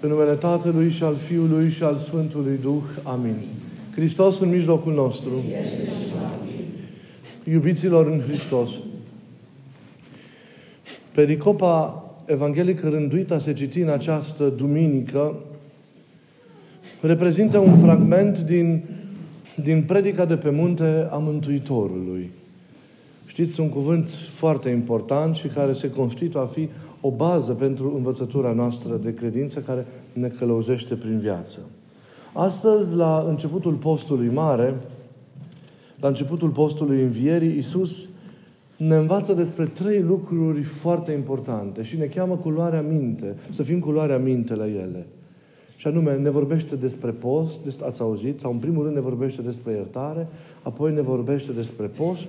În numele Tatălui și al Fiului și al Sfântului Duh. Amin. Hristos în mijlocul nostru. Iubiților în Hristos. Pericopa evanghelică rânduită a se citi în această duminică reprezintă un fragment din, din predica de pe munte a Mântuitorului. Știți, un cuvânt foarte important și care se constituie a fi o bază pentru învățătura noastră de credință care ne călăuzește prin viață. Astăzi, la începutul postului mare, la începutul postului învierii, Iisus ne învață despre trei lucruri foarte importante și ne cheamă culoarea minte, să fim culoarea minte la ele. Și anume, ne vorbește despre post, ați auzit, sau în primul rând ne vorbește despre iertare, apoi ne vorbește despre post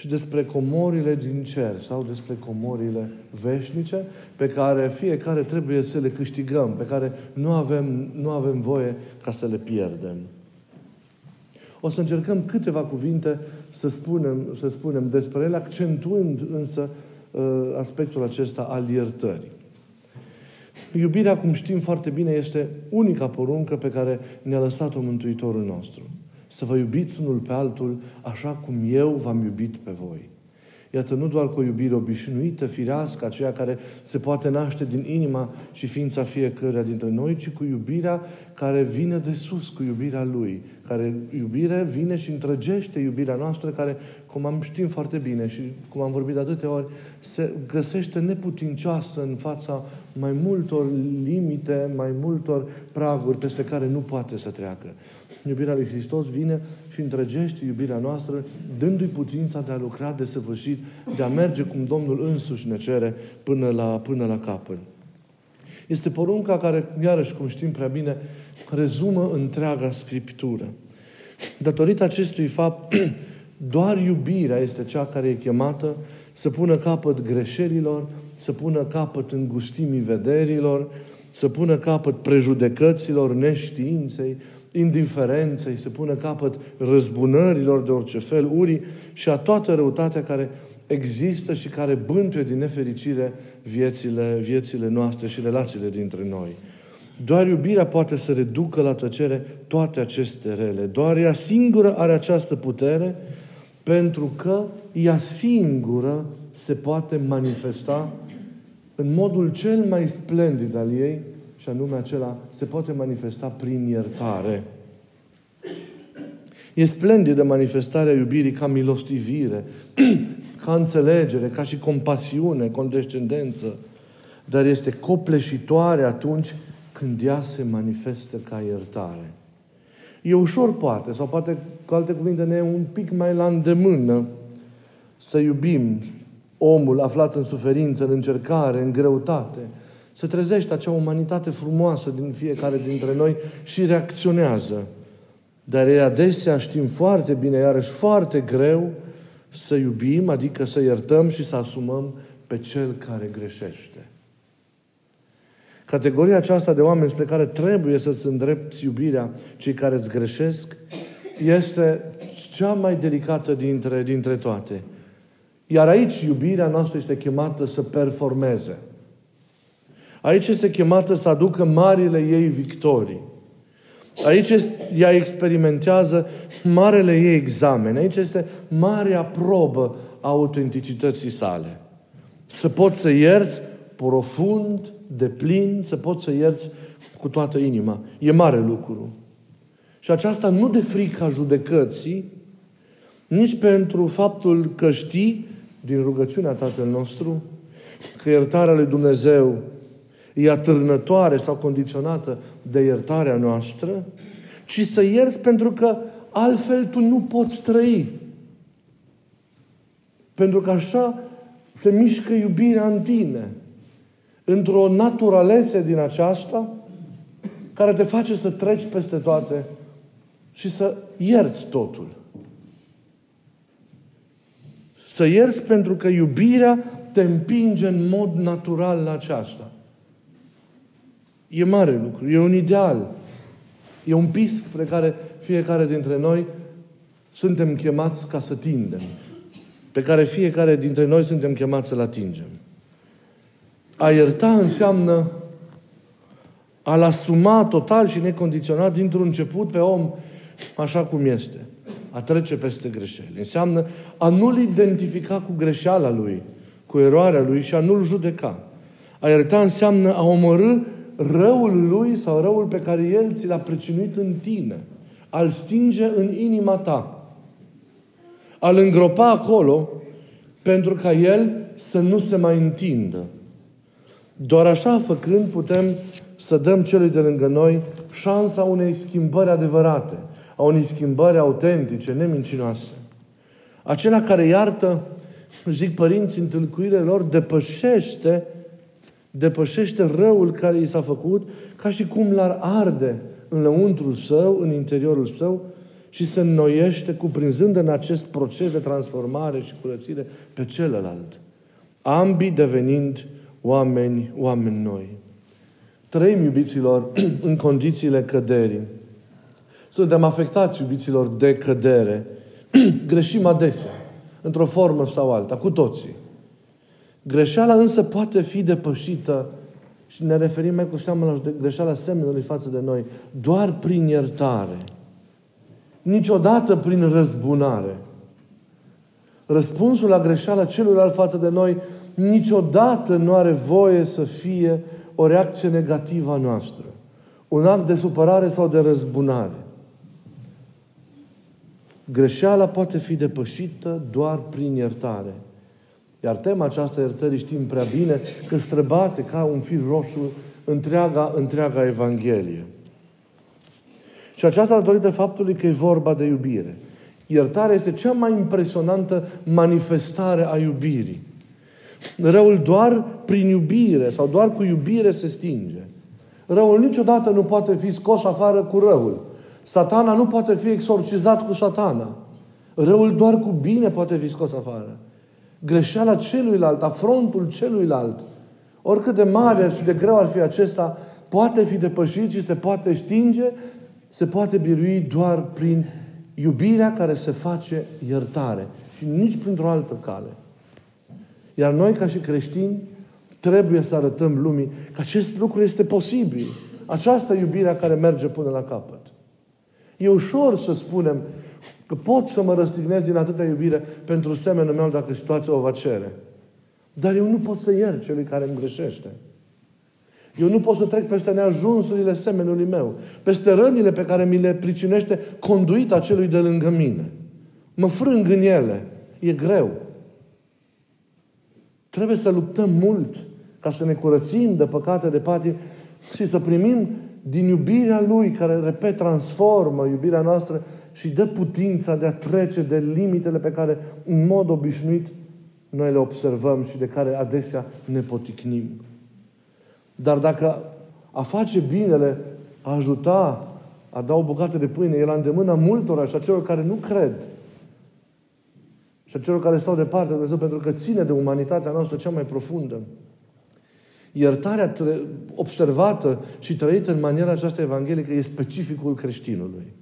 și despre comorile din cer sau despre comorile veșnice pe care fiecare trebuie să le câștigăm, pe care nu avem, nu avem voie ca să le pierdem. O să încercăm câteva cuvinte să spunem, să spunem despre ele, accentuând însă uh, aspectul acesta al iertării. Iubirea, cum știm foarte bine, este unica poruncă pe care ne-a lăsat-o Mântuitorul nostru. Să vă iubiți unul pe altul așa cum eu v-am iubit pe voi. Iată, nu doar cu o iubire obișnuită, firească, aceea care se poate naște din inima și ființa fiecăruia dintre noi, ci cu iubirea care vine de sus, cu iubirea Lui. Care iubire vine și întrăgește iubirea noastră, care, cum am știm foarte bine și cum am vorbit de atâtea ori, se găsește neputincioasă în fața mai multor limite, mai multor praguri peste care nu poate să treacă. Iubirea lui Hristos vine și întregește iubirea noastră, dându-i putința de a lucra de săvârșit, de a merge cum Domnul însuși ne cere până la, până la capăt. Este porunca care, iarăși, cum știm prea bine, rezumă întreaga Scriptură. Datorită acestui fapt, doar iubirea este cea care e chemată să pună capăt greșelilor, să pună capăt îngustimii vederilor, să pună capăt prejudecăților, neștiinței, indiferenței, să pună capăt răzbunărilor de orice fel, urii și a toată răutatea care există și care bântuie din nefericire viețile, viețile noastre și relațiile dintre noi. Doar iubirea poate să reducă la tăcere toate aceste rele. Doar ea singură are această putere pentru că ea singură se poate manifesta în modul cel mai splendid al ei și anume acela se poate manifesta prin iertare. E splendidă manifestarea iubirii ca milostivire, ca înțelegere, ca și compasiune, condescendență, dar este copleșitoare atunci când ea se manifestă ca iertare. E ușor, poate, sau poate, cu alte cuvinte, ne e un pic mai la îndemână să iubim omul aflat în suferință, în încercare, în greutate, se trezește acea umanitate frumoasă din fiecare dintre noi și reacționează. Dar e adesea, știm foarte bine, iarăși foarte greu, să iubim, adică să iertăm și să asumăm pe cel care greșește. Categoria aceasta de oameni spre care trebuie să-ți îndrepti iubirea, cei care îți greșesc, este cea mai delicată dintre, dintre toate. Iar aici iubirea noastră este chemată să performeze. Aici este chemată să aducă marile ei victorii. Aici ea experimentează marele ei examen. Aici este marea probă a autenticității sale. Să poți să ierți profund, de plin, să poți să ierți cu toată inima. E mare lucru. Și aceasta nu de frica judecății, nici pentru faptul că știi din rugăciunea Tatăl nostru că iertarea lui Dumnezeu e atârnătoare sau condiționată de iertarea noastră, ci să ierți pentru că altfel tu nu poți trăi. Pentru că așa se mișcă iubirea în tine. Într-o naturalețe din aceasta care te face să treci peste toate și să ierți totul. Să ierți pentru că iubirea te împinge în mod natural la aceasta. E mare lucru, e un ideal. E un pis spre care fiecare dintre noi suntem chemați ca să tindem. Pe care fiecare dintre noi suntem chemați să-l atingem. A ierta înseamnă A-L asuma total și necondiționat dintr-un început pe om așa cum este. A trece peste greșeli. Înseamnă a nu-L identifica cu greșeala Lui, cu eroarea Lui și a nu-L judeca. A ierta înseamnă a omorâ răul Lui sau răul pe care El ți l-a pricinuit în tine. A-L stinge în inima ta. A-L îngropa acolo pentru ca El să nu se mai întindă. Doar așa făcând putem să dăm celui de lângă noi șansa unei schimbări adevărate, a unei schimbări autentice, nemincinoase. Acela care iartă, zic părinții, întâlcuirile lor, depășește, depășește răul care i s-a făcut, ca și cum l-ar arde în lăuntrul său, în interiorul său, și se înnoiește, cuprinzând în acest proces de transformare și curățire pe celălalt. Ambii devenind oameni, oameni noi. Trăim, iubiților, în condițiile căderii. Suntem afectați, iubiților, de cădere. Greșim adesea, într-o formă sau alta, cu toții. Greșeala însă poate fi depășită și ne referim mai cu seamă la greșeala semnului față de noi, doar prin iertare. Niciodată prin răzbunare. Răspunsul la greșeala celuilalt față de noi niciodată nu are voie să fie o reacție negativă a noastră. Un act de supărare sau de răzbunare. Greșeala poate fi depășită doar prin iertare. Iar tema aceasta iertării știm prea bine că străbate ca un fir roșu întreaga, întreaga Evanghelie. Și aceasta datorită faptului că e vorba de iubire. Iertarea este cea mai impresionantă manifestare a iubirii. Răul doar prin iubire sau doar cu iubire se stinge. Răul niciodată nu poate fi scos afară cu răul. Satana nu poate fi exorcizat cu satana. Răul doar cu bine poate fi scos afară. Greșeala celuilalt, afrontul celuilalt, oricât de mare și de greu ar fi acesta, poate fi depășit și se poate stinge, se poate birui doar prin iubirea care se face iertare și nici printr-o altă cale. Iar noi, ca și creștini, trebuie să arătăm lumii că acest lucru este posibil. Această iubire care merge până la capăt. E ușor să spunem că pot să mă răstignesc din atâta iubire pentru semenul meu dacă situația o va cere. Dar eu nu pot să iert celui care îmi greșește. Eu nu pot să trec peste neajunsurile semenului meu, peste rănile pe care mi le pricinește conduita celui de lângă mine. Mă frâng în ele. E greu. Trebuie să luptăm mult ca să ne curățim de păcate, de patii și să primim din iubirea Lui, care, repet, transformă iubirea noastră și dă putința de a trece de limitele pe care, în mod obișnuit, noi le observăm și de care adesea ne poticnim. Dar dacă a face binele, a ajuta, a da o bucată de pâine, e la îndemâna multora și a celor care nu cred, și a celor care stau departe de Dumnezeu, pentru că ține de umanitatea noastră cea mai profundă. Iertarea observată și trăită în maniera aceasta evanghelică e specificul creștinului.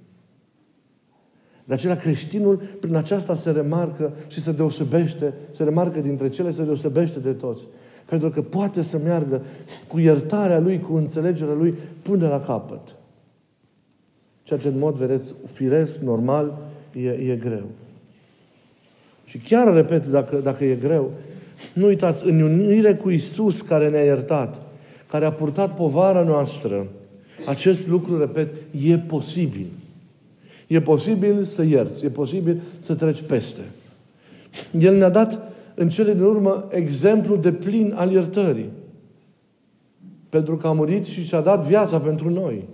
De aceea creștinul prin aceasta se remarcă și se deosebește, se remarcă dintre cele, se deosebește de toți. Pentru că poate să meargă cu iertarea lui, cu înțelegerea lui, până la capăt. Ceea ce, în mod, vedeți, firesc, normal, e, e greu. Și chiar, repet, dacă, dacă e greu, nu uitați, în unire cu Isus care ne-a iertat, care a purtat povara noastră, acest lucru, repet, e posibil. E posibil să ierți, e posibil să treci peste. El ne-a dat în cele din urmă exemplu de plin al iertării. Pentru că a murit și și-a dat viața pentru noi.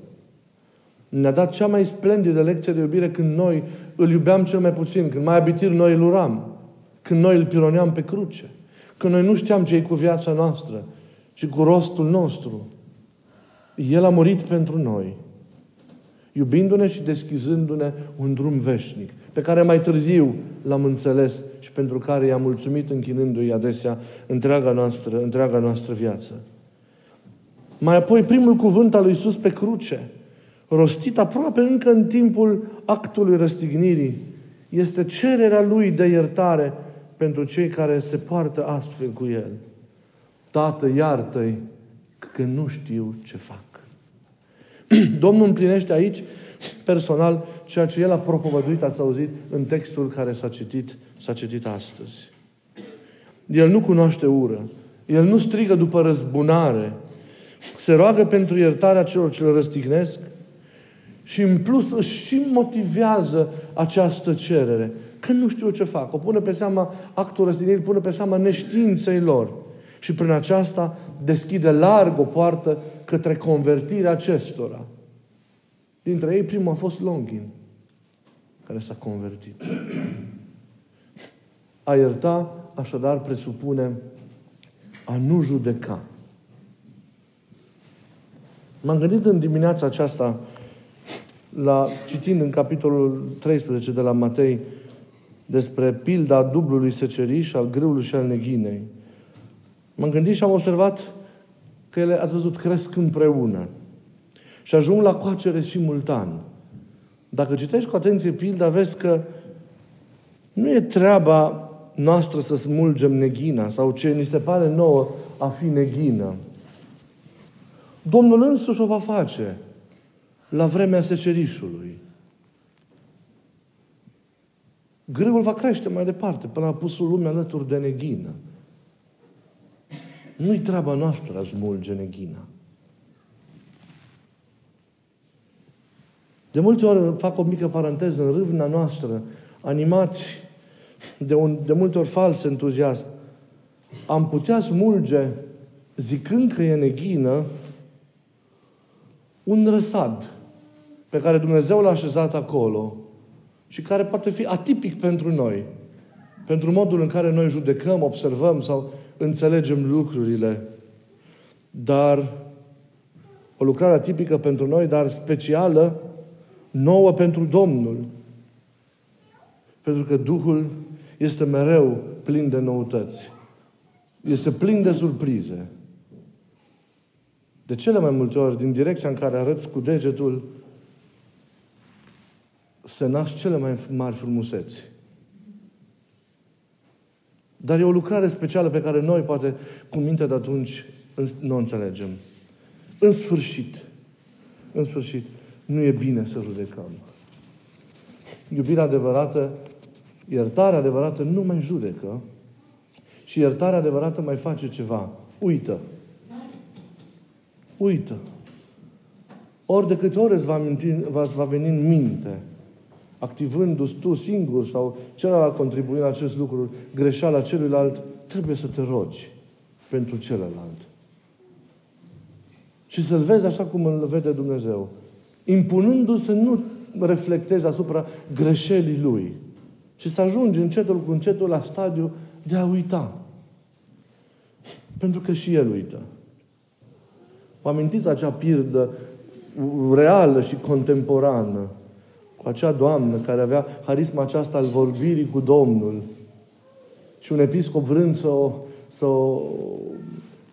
Ne-a dat cea mai splendidă lecție de iubire când noi îl iubeam cel mai puțin, când mai abitir noi îl uram, când noi îl pironeam pe cruce, când noi nu știam ce e cu viața noastră și cu rostul nostru. El a murit pentru noi, iubindu-ne și deschizându-ne un drum veșnic, pe care mai târziu l-am înțeles și pentru care i-am mulțumit închinându-i adesea întreaga noastră, întreaga noastră viață. Mai apoi, primul cuvânt al lui Iisus pe cruce, rostit aproape încă în timpul actului răstignirii, este cererea Lui de iertare pentru cei care se poartă astfel cu El. Tată, iartă-i că nu știu ce fac. Domnul împlinește aici, personal, ceea ce El a propovăduit, ați auzit, în textul care s-a citit, s-a citit astăzi. El nu cunoaște ură. El nu strigă după răzbunare. Se roagă pentru iertarea celor ce îl răstignesc și în plus își și motivează această cerere. Că nu știu ce fac. O pune pe seama actul răstignirii, pune pe seama neștiinței lor. Și prin aceasta deschide larg o poartă către convertirea acestora. Dintre ei, primul a fost Longin, care s-a convertit. A ierta, așadar, presupune a nu judeca. M-am gândit în dimineața aceasta la, citind în capitolul 13 de la Matei despre pilda dublului seceriș, al grâului și al neghinei. M-am gândit și am observat că ele, ați văzut, cresc împreună. Și ajung la coacere simultan. Dacă citești cu atenție pilda, vezi că nu e treaba noastră să smulgem neghina sau ce ni se pare nouă a fi neghină. Domnul însuși o va face la vremea secerișului. Grâul va crește mai departe, până a pus lumea alături de neghină. Nu-i treaba noastră a smulge neghina. De multe ori fac o mică paranteză în râvna noastră, animați de, un, de multe ori fals entuziasm. Am putea smulge, zicând că e neghină, un răsad pe care Dumnezeu l-a așezat acolo și care poate fi atipic pentru noi, pentru modul în care noi judecăm, observăm sau înțelegem lucrurile. Dar o lucrare atipică pentru noi, dar specială, nouă pentru Domnul. Pentru că Duhul este mereu plin de noutăți. Este plin de surprize. De cele mai multe ori, din direcția în care arăți cu degetul, se nasc cele mai mari frumuseți. Dar e o lucrare specială pe care noi, poate, cu mintea de atunci, nu o înțelegem. În sfârșit, în sfârșit, nu e bine să judecăm. Iubirea adevărată, iertarea adevărată nu mai judecă și iertarea adevărată mai face ceva. Uită. Uită. Ori de câte ori îți va, minti, va veni în minte activându-ți tu singur sau celălalt contribuind la acest lucru, greșeala celuilalt, trebuie să te rogi pentru celălalt. Și să-L vezi așa cum îl vede Dumnezeu. Impunându-se să nu reflectezi asupra greșelii Lui. Și să ajungi încetul cu încetul la stadiu de a uita. Pentru că și El uită. Vă amintiți acea pirdă reală și contemporană cu acea doamnă care avea harisma aceasta al vorbirii cu Domnul și un episcop vrând să o, să o,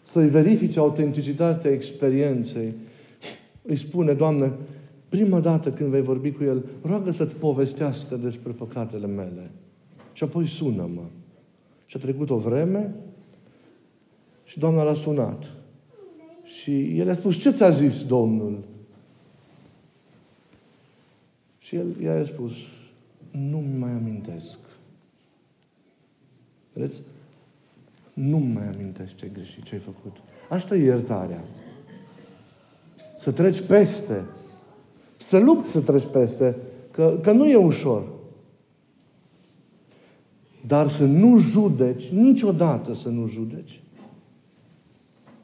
să-i verifice autenticitatea experienței, îi spune, Doamne, prima dată când vei vorbi cu el, roagă să-ți povestească despre păcatele mele. Și apoi sună-mă. Și a trecut o vreme și Doamna l-a sunat. Și el a spus, ce ți-a zis Domnul? Și el i-a spus, nu-mi mai amintesc. Vedeți? Nu-mi mai amintesc ce ai greșit, ce ai făcut. Asta e iertarea. Să treci peste. Să lupți să treci peste. Că, că nu e ușor. Dar să nu judeci, niciodată să nu judeci.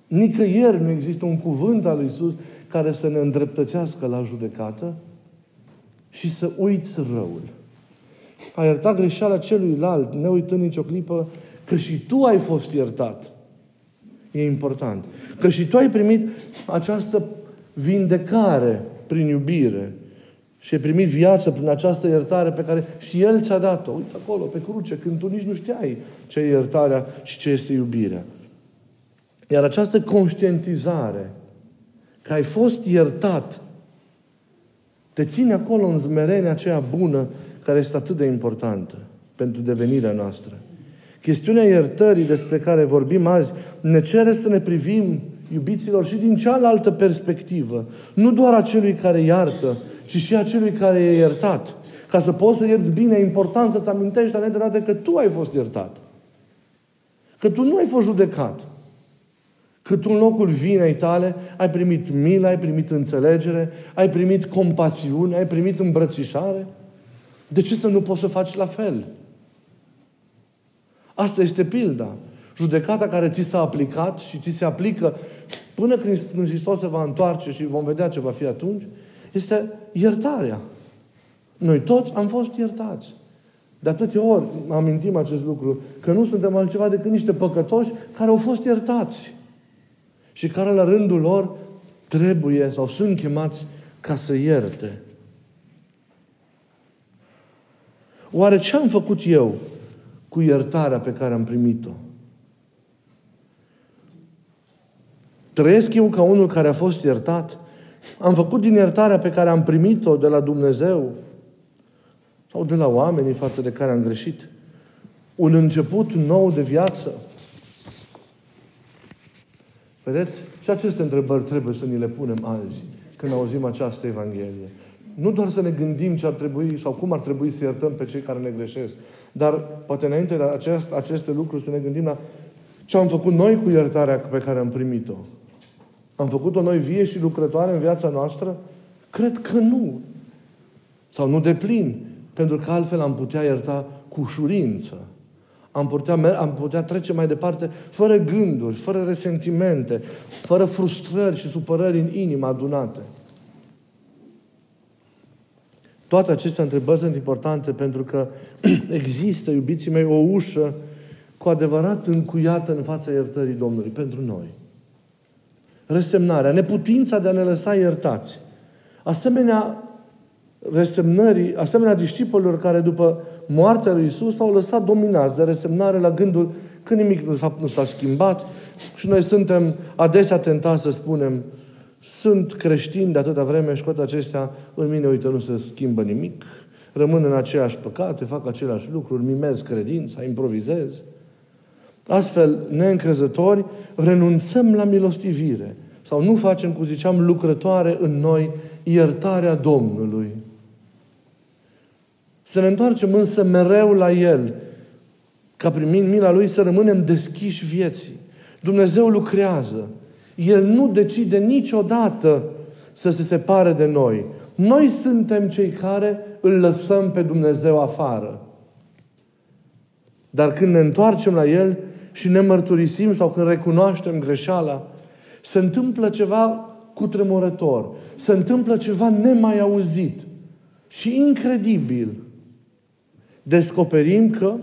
Nicăieri nu există un cuvânt al lui Isus care să ne îndreptățească la judecată, și să uiți răul. A ierta greșeala celuilalt, ne uitând nicio clipă că și tu ai fost iertat. E important. Că și tu ai primit această vindecare prin iubire și ai primit viață prin această iertare pe care și El ți-a dat-o. Uite acolo, pe cruce, când tu nici nu știai ce e iertarea și ce este iubirea. Iar această conștientizare că ai fost iertat te ține acolo în zmerenia aceea bună care este atât de importantă pentru devenirea noastră. Chestiunea iertării despre care vorbim azi ne cere să ne privim iubiților, și din cealaltă perspectivă. Nu doar a celui care iartă, ci și a celui care e iertat. Ca să poți să ierți bine, e important să-ți amintești de dată că tu ai fost iertat. Că tu nu ai fost judecat. Că tu în locul vinei tale ai primit milă, ai primit înțelegere, ai primit compasiune, ai primit îmbrățișare. De ce să nu poți să faci la fel? Asta este pilda. Judecata care ți s-a aplicat și ți se aplică până când Hristos se va întoarce și vom vedea ce va fi atunci, este iertarea. Noi toți am fost iertați. De atâtea ori amintim acest lucru, că nu suntem altceva decât niște păcătoși care au fost iertați și care la rândul lor trebuie sau sunt chemați ca să ierte. Oare ce am făcut eu cu iertarea pe care am primit-o? Trăiesc eu ca unul care a fost iertat? Am făcut din iertarea pe care am primit-o de la Dumnezeu sau de la oamenii față de care am greșit un început nou de viață? Vedeți? Și aceste întrebări trebuie să ni le punem azi, când auzim această Evanghelie. Nu doar să ne gândim ce ar trebui sau cum ar trebui să iertăm pe cei care ne greșesc, dar poate înainte de acest, aceste lucruri să ne gândim la ce am făcut noi cu iertarea pe care am primit-o. Am făcut-o noi vie și lucrătoare în viața noastră? Cred că nu. Sau nu de plin. Pentru că altfel am putea ierta cu ușurință. Am putea, am putea trece mai departe fără gânduri, fără resentimente, fără frustrări și supărări în inimă adunate. Toate aceste întrebări sunt importante pentru că există, iubiții mei, o ușă cu adevărat încuiată în fața iertării Domnului pentru noi. Resemnarea, neputința de a ne lăsa iertați. Asemenea, resemnării, asemenea discipolilor care după moartea lui Isus s-au lăsat dominați de resemnare la gândul că nimic de fapt nu s-a schimbat și noi suntem adesea tentați să spunem sunt creștini de atâta vreme și cu toate acestea în mine, uite, nu se schimbă nimic, rămân în aceeași păcate, fac aceleași lucruri, mimez credința, improvizez. Astfel, neîncrezători, renunțăm la milostivire sau nu facem, cum ziceam, lucrătoare în noi iertarea Domnului. Să ne întoarcem însă mereu la El, ca prin mila Lui să rămânem deschiși vieții. Dumnezeu lucrează. El nu decide niciodată să se separe de noi. Noi suntem cei care îl lăsăm pe Dumnezeu afară. Dar când ne întoarcem la El și ne mărturisim sau când recunoaștem greșeala, se întâmplă ceva cutremurător. Se întâmplă ceva nemai auzit și incredibil. Descoperim că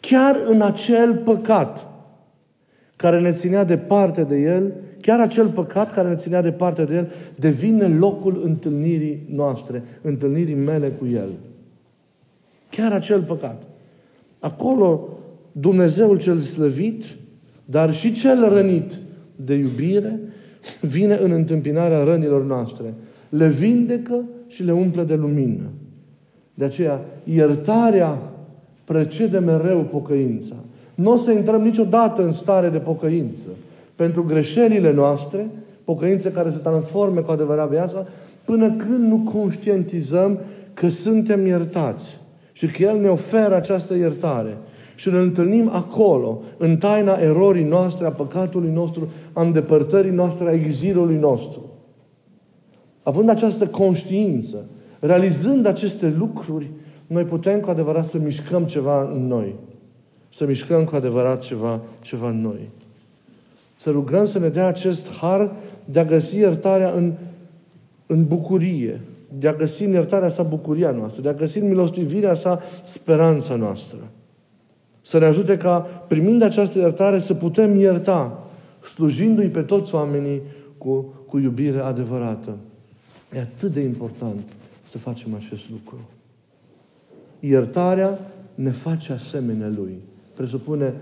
chiar în acel păcat care ne ținea departe de El, chiar acel păcat care ne ținea departe de El, devine locul întâlnirii noastre, întâlnirii mele cu El. Chiar acel păcat. Acolo Dumnezeul cel slăvit, dar și cel rănit de iubire, vine în întâmpinarea rănilor noastre. Le vindecă și le umple de lumină. De aceea, iertarea precede mereu pocăința. Nu o să intrăm niciodată în stare de pocăință. Pentru greșelile noastre, pocăință care se transforme cu adevărat viața, până când nu conștientizăm că suntem iertați și că El ne oferă această iertare și ne întâlnim acolo, în taina erorii noastre, a păcatului nostru, a îndepărtării noastre, a exilului nostru. Având această conștiință, realizând aceste lucruri, noi putem cu adevărat să mișcăm ceva în noi. Să mișcăm cu adevărat ceva, ceva în noi. Să rugăm să ne dea acest har de a găsi iertarea în, în bucurie, de a găsi în iertarea sa bucuria noastră, de a găsi în milostivirea sa speranța noastră. Să ne ajute ca, primind această iertare, să putem ierta, slujindu-i pe toți oamenii cu, cu iubire adevărată. E atât de important să facem acest lucru. Iertarea ne face asemenea Lui. Presupune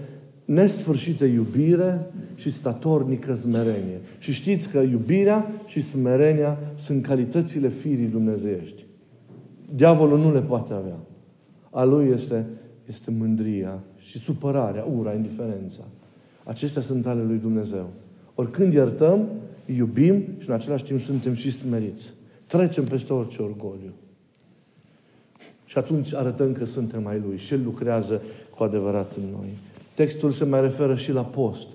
nesfârșită iubire și statornică smerenie. Și știți că iubirea și smerenia sunt calitățile firii dumnezeiești. Diavolul nu le poate avea. A lui este, este mândria și supărarea, ura, indiferența. Acestea sunt ale lui Dumnezeu. Oricând iertăm, iubim și în același timp suntem și smeriți. Trecem peste orice orgoliu. Și atunci arătăm că suntem mai Lui și El lucrează cu adevărat în noi. Textul se mai referă și la post,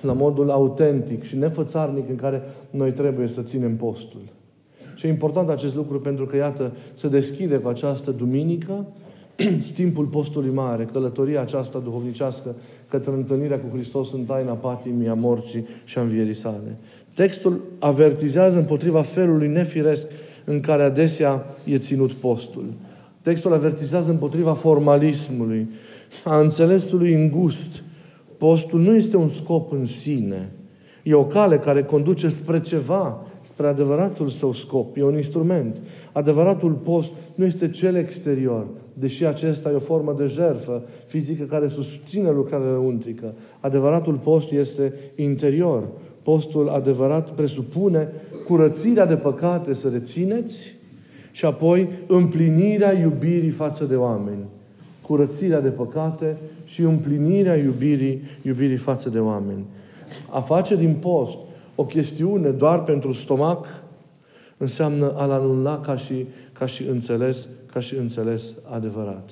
la modul autentic și nefățarnic în care noi trebuie să ținem postul. Și e important acest lucru pentru că, iată, se deschide cu această duminică timpul postului mare, călătoria aceasta duhovnicească către întâlnirea cu Hristos în taina patimii, a morții și a învierii sale. Textul avertizează împotriva felului nefiresc în care adesea e ținut postul. Textul avertizează împotriva formalismului, a înțelesului îngust. Postul nu este un scop în sine. E o cale care conduce spre ceva, spre adevăratul său scop. E un instrument. Adevăratul post nu este cel exterior, deși acesta e o formă de jertfă fizică care susține lucrarea lăuntrică. Adevăratul post este interior. Postul adevărat presupune curățirea de păcate să rețineți și apoi împlinirea iubirii față de oameni. Curățirea de păcate și împlinirea iubirii, iubirii față de oameni. A face din post o chestiune doar pentru stomac înseamnă a-l anula ca și, ca și înțeles, ca și înțeles adevărat.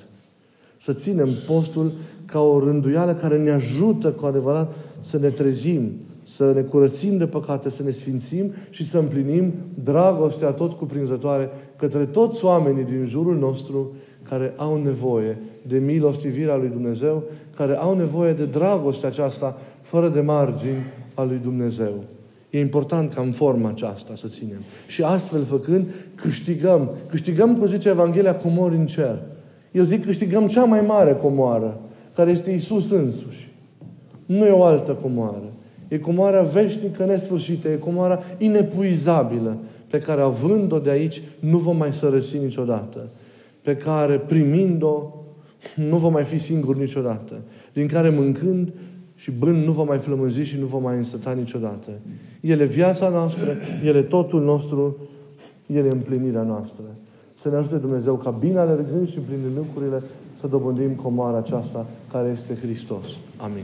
Să ținem postul ca o rânduială care ne ajută cu adevărat să ne trezim, să ne curățim de păcate, să ne sfințim și să împlinim dragostea tot cuprinzătoare către toți oamenii din jurul nostru care au nevoie de milostivirea lui Dumnezeu, care au nevoie de dragostea aceasta fără de margini a lui Dumnezeu. E important ca în forma aceasta să ținem. Și astfel făcând, câștigăm. Câștigăm, cum zice Evanghelia, comori în cer. Eu zic, câștigăm cea mai mare comoară, care este Isus însuși. Nu e o altă comoară. E comoara veșnică, nesfârșită. E comoara inepuizabilă, pe care având-o de aici, nu vom mai sărăci niciodată. Pe care, primind-o, nu vom mai fi singuri niciodată. Din care, mâncând, și bând nu va mai flămânzi și nu va mai însăta niciodată. El e viața noastră, El e totul nostru, El e împlinirea noastră. Să ne ajute Dumnezeu ca bine alergând și prin lucrurile să dobândim comoara aceasta care este Hristos. Amin.